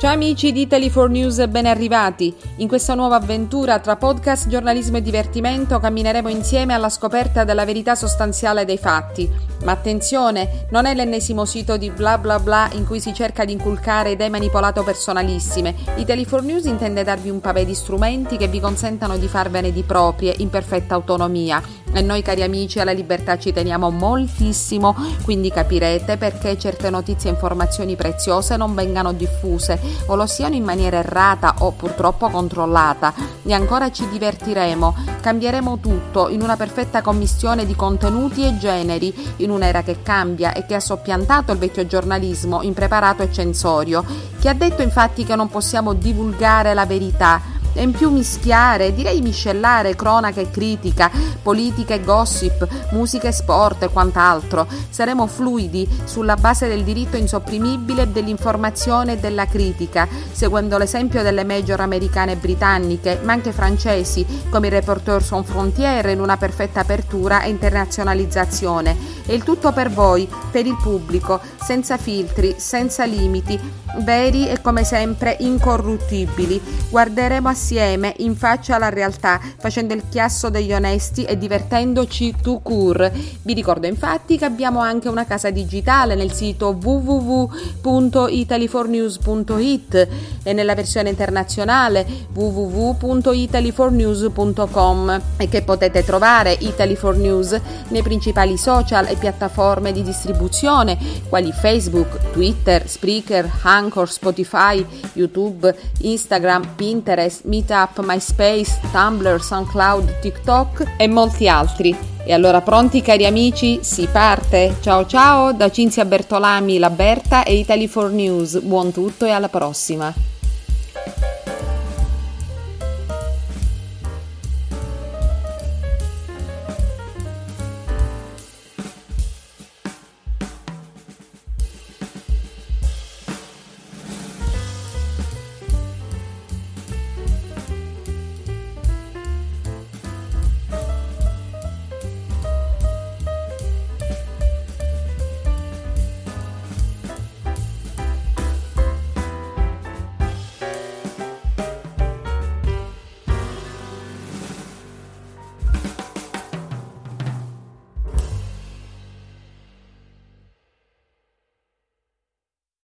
Ciao amici di Italy4 News ben arrivati. In questa nuova avventura tra podcast, giornalismo e divertimento cammineremo insieme alla scoperta della verità sostanziale dei fatti. Ma attenzione, non è l'ennesimo sito di bla bla bla in cui si cerca di inculcare idee manipolato personalissime. Italy4 News intende darvi un pavé di strumenti che vi consentano di farvene di proprie in perfetta autonomia. E noi cari amici alla libertà ci teniamo moltissimo, quindi capirete perché certe notizie e informazioni preziose non vengano diffuse o lo siano in maniera errata o purtroppo controllata. E ancora ci divertiremo, cambieremo tutto in una perfetta commissione di contenuti e generi, in un'era che cambia e che ha soppiantato il vecchio giornalismo impreparato e censorio. Chi ha detto infatti che non possiamo divulgare la verità? E in più mischiare, direi miscellare cronaca e critica, politica e gossip, musica e sport e quant'altro. Saremo fluidi sulla base del diritto insopprimibile dell'informazione e della critica, seguendo l'esempio delle major americane e britanniche, ma anche francesi, come i Reporters Sans Frontiere in una perfetta apertura e internazionalizzazione. E il tutto per voi, per il pubblico, senza filtri, senza limiti, veri e come sempre incorruttibili. Guarderemo assieme in faccia alla realtà, facendo il chiasso degli onesti e divertendoci tout court. Vi ricordo infatti che abbiamo anche una casa digitale nel sito www.italyfornews.it e nella versione internazionale www.italyfornews.com e che potete trovare Italy for News nei principali social e piattaforme di distribuzione quali Facebook, Twitter, Spreaker, Anchor, Spotify, YouTube, Instagram, Pinterest, Meetup, MySpace, Tumblr, SoundCloud, TikTok e molti altri. E allora pronti cari amici? Si parte! Ciao ciao da Cinzia Bertolami, la Berta e Italy 4 News. Buon tutto e alla prossima!